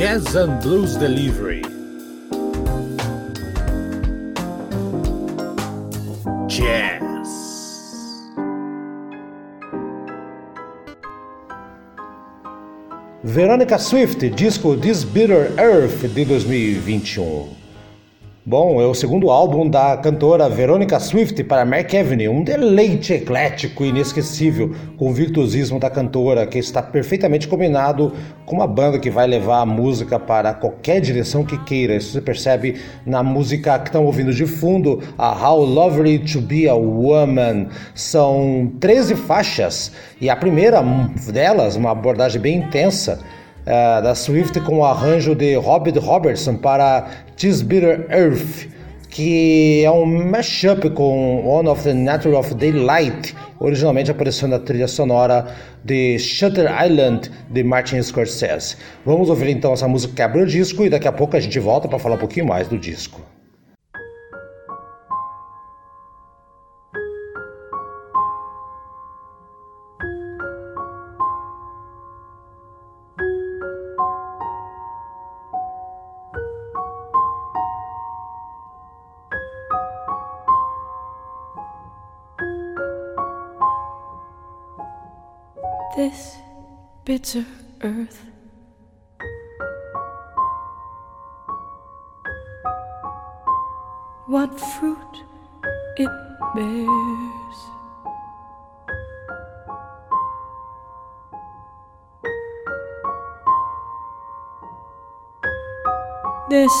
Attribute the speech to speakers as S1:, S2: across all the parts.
S1: Jazz and Blues Delivery. Jazz. Veronica Swift, disco This Bitter Earth de 2021. Bom, é o segundo álbum da cantora Veronica Swift para Mark Avenue, um deleite eclético e inesquecível com o virtuosismo da cantora que está perfeitamente combinado com uma banda que vai levar a música para qualquer direção que queira. Isso você percebe na música que estão ouvindo de fundo, a How Lovely to Be a Woman. São 13 faixas e a primeira delas, uma abordagem bem intensa, uh, da Swift com o arranjo de Robert Robertson para Tis Bitter Earth, que é um mashup com One of the Nature of Daylight, originalmente apareceu na trilha sonora de Shutter Island de Martin Scorsese. Vamos ouvir então essa música que quebra o disco e daqui a pouco a gente volta para falar um pouquinho mais do disco.
S2: This bitter earth. What fruit it bears. This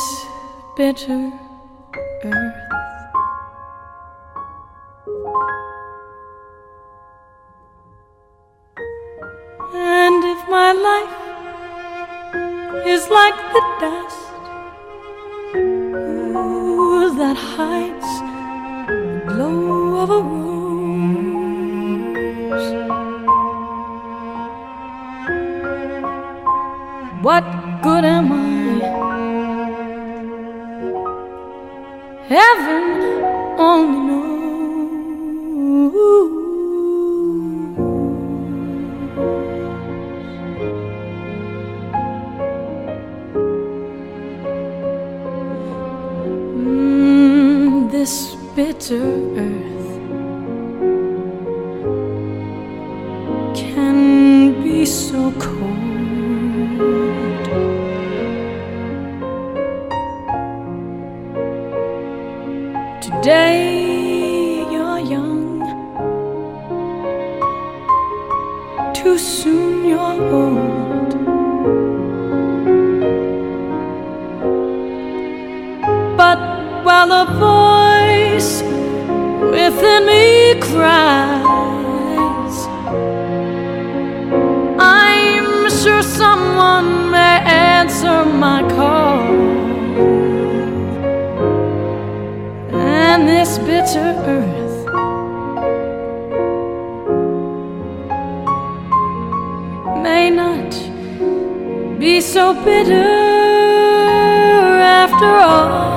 S2: bitter earth. Like the dust Today you're young, too soon you're old. But while the voice within me cries. This bitter earth may not be so bitter after all.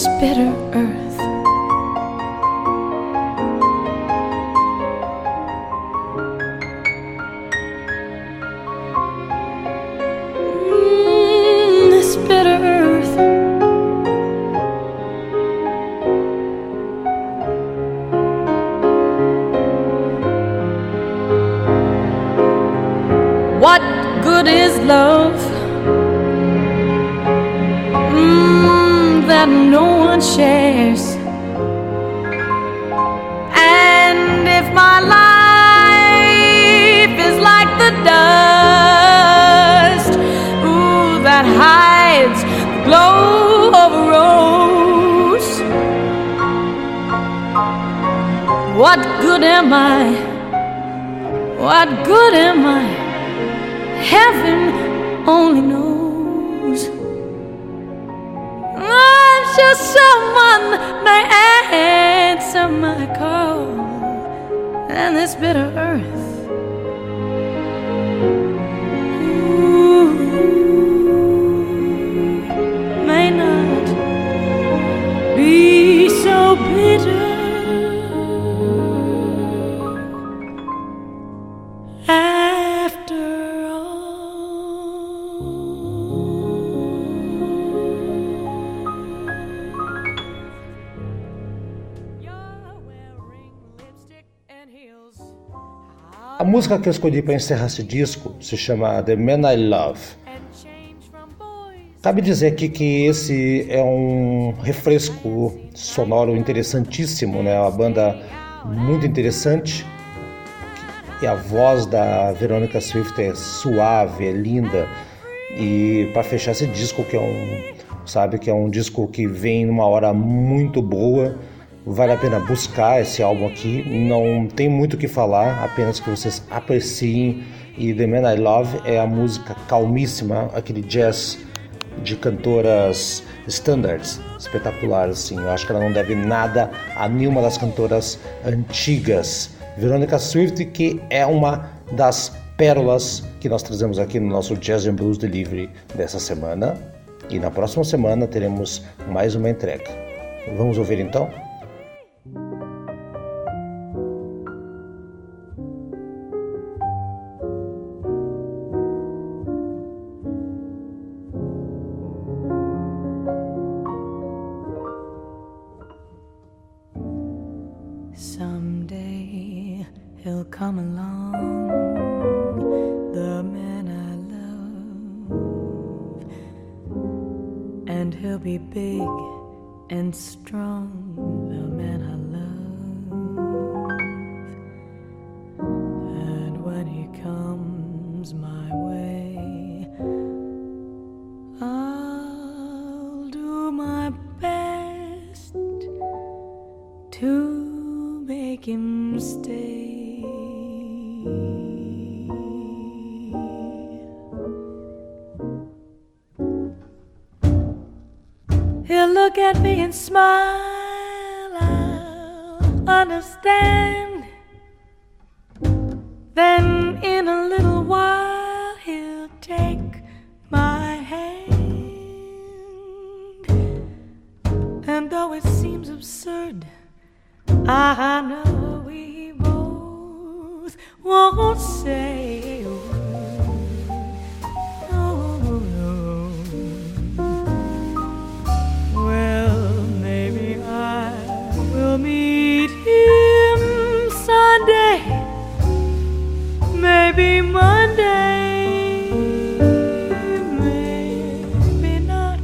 S2: this bitter earth. Mm, this bitter earth. What good is love? that no one shares. And if my life is like the dust, ooh, that hides the glow of a rose, what good am I? What good am I? Heaven only someone may answer my call. And this
S1: bitter earth música que eu escolhi para encerrar esse disco se chama The Man I Love. Cabe dizer aqui que esse é um refresco sonoro interessantíssimo, né? Uma banda muito interessante. E a voz da Veronica Swift é suave, é linda. E para fechar esse disco que é um, sabe, que é um disco que vem numa hora muito boa, vale a pena buscar esse álbum aqui. Não tem muito o que falar, apenas que vocês apreciem. E The Man I Love é a música calmíssima, aquele jazz de cantoras standards, espetacular assim. Eu acho que ela não deve nada a nenhuma das cantoras antigas. Veronica Swift, que é uma das pérolas que nós trazemos aqui no nosso Jazz and Blues Delivery dessa semana. E na próxima semana teremos mais uma entrega. Vamos ouvir então?
S2: Someday he'll come along, the man I love, and he'll be big and strong, the man I love. And when he comes stay. He'll look at me and smile, I'll understand. Then in a little while, he'll take my hand. And though it seems absurd, I know won't say a word. No, no. Well, maybe I will meet him Sunday, maybe Monday, maybe not.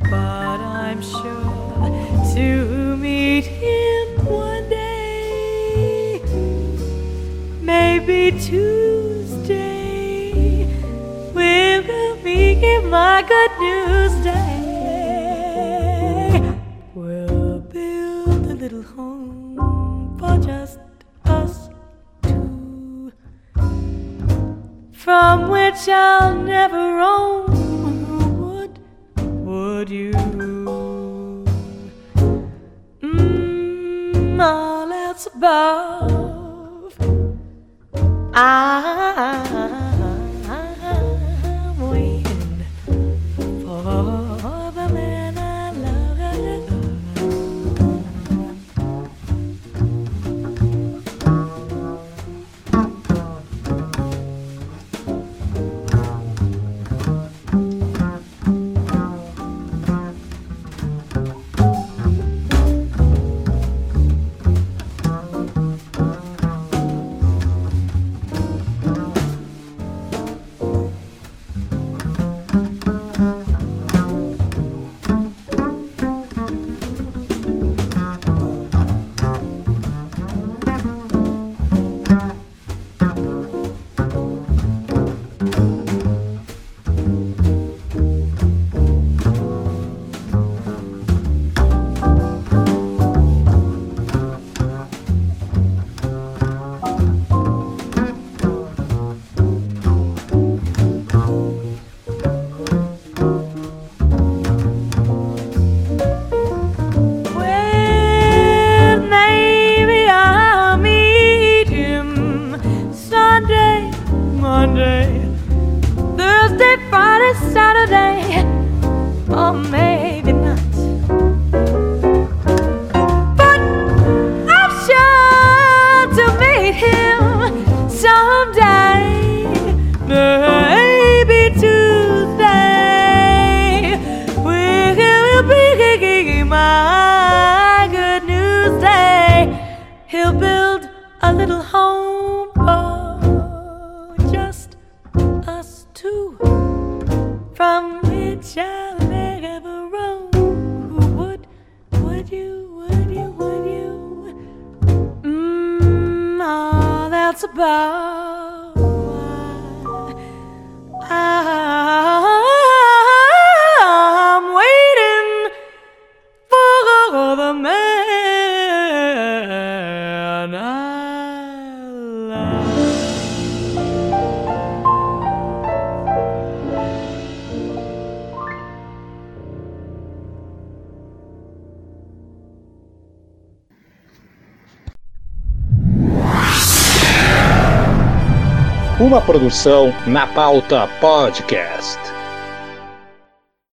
S2: But I'm sure to meet him Tuesday, will make it my good news day. We'll build a little home for just us two, from which I'll never roam. Would would you? Mm, all else above, I'm about
S1: Uma produção na pauta podcast.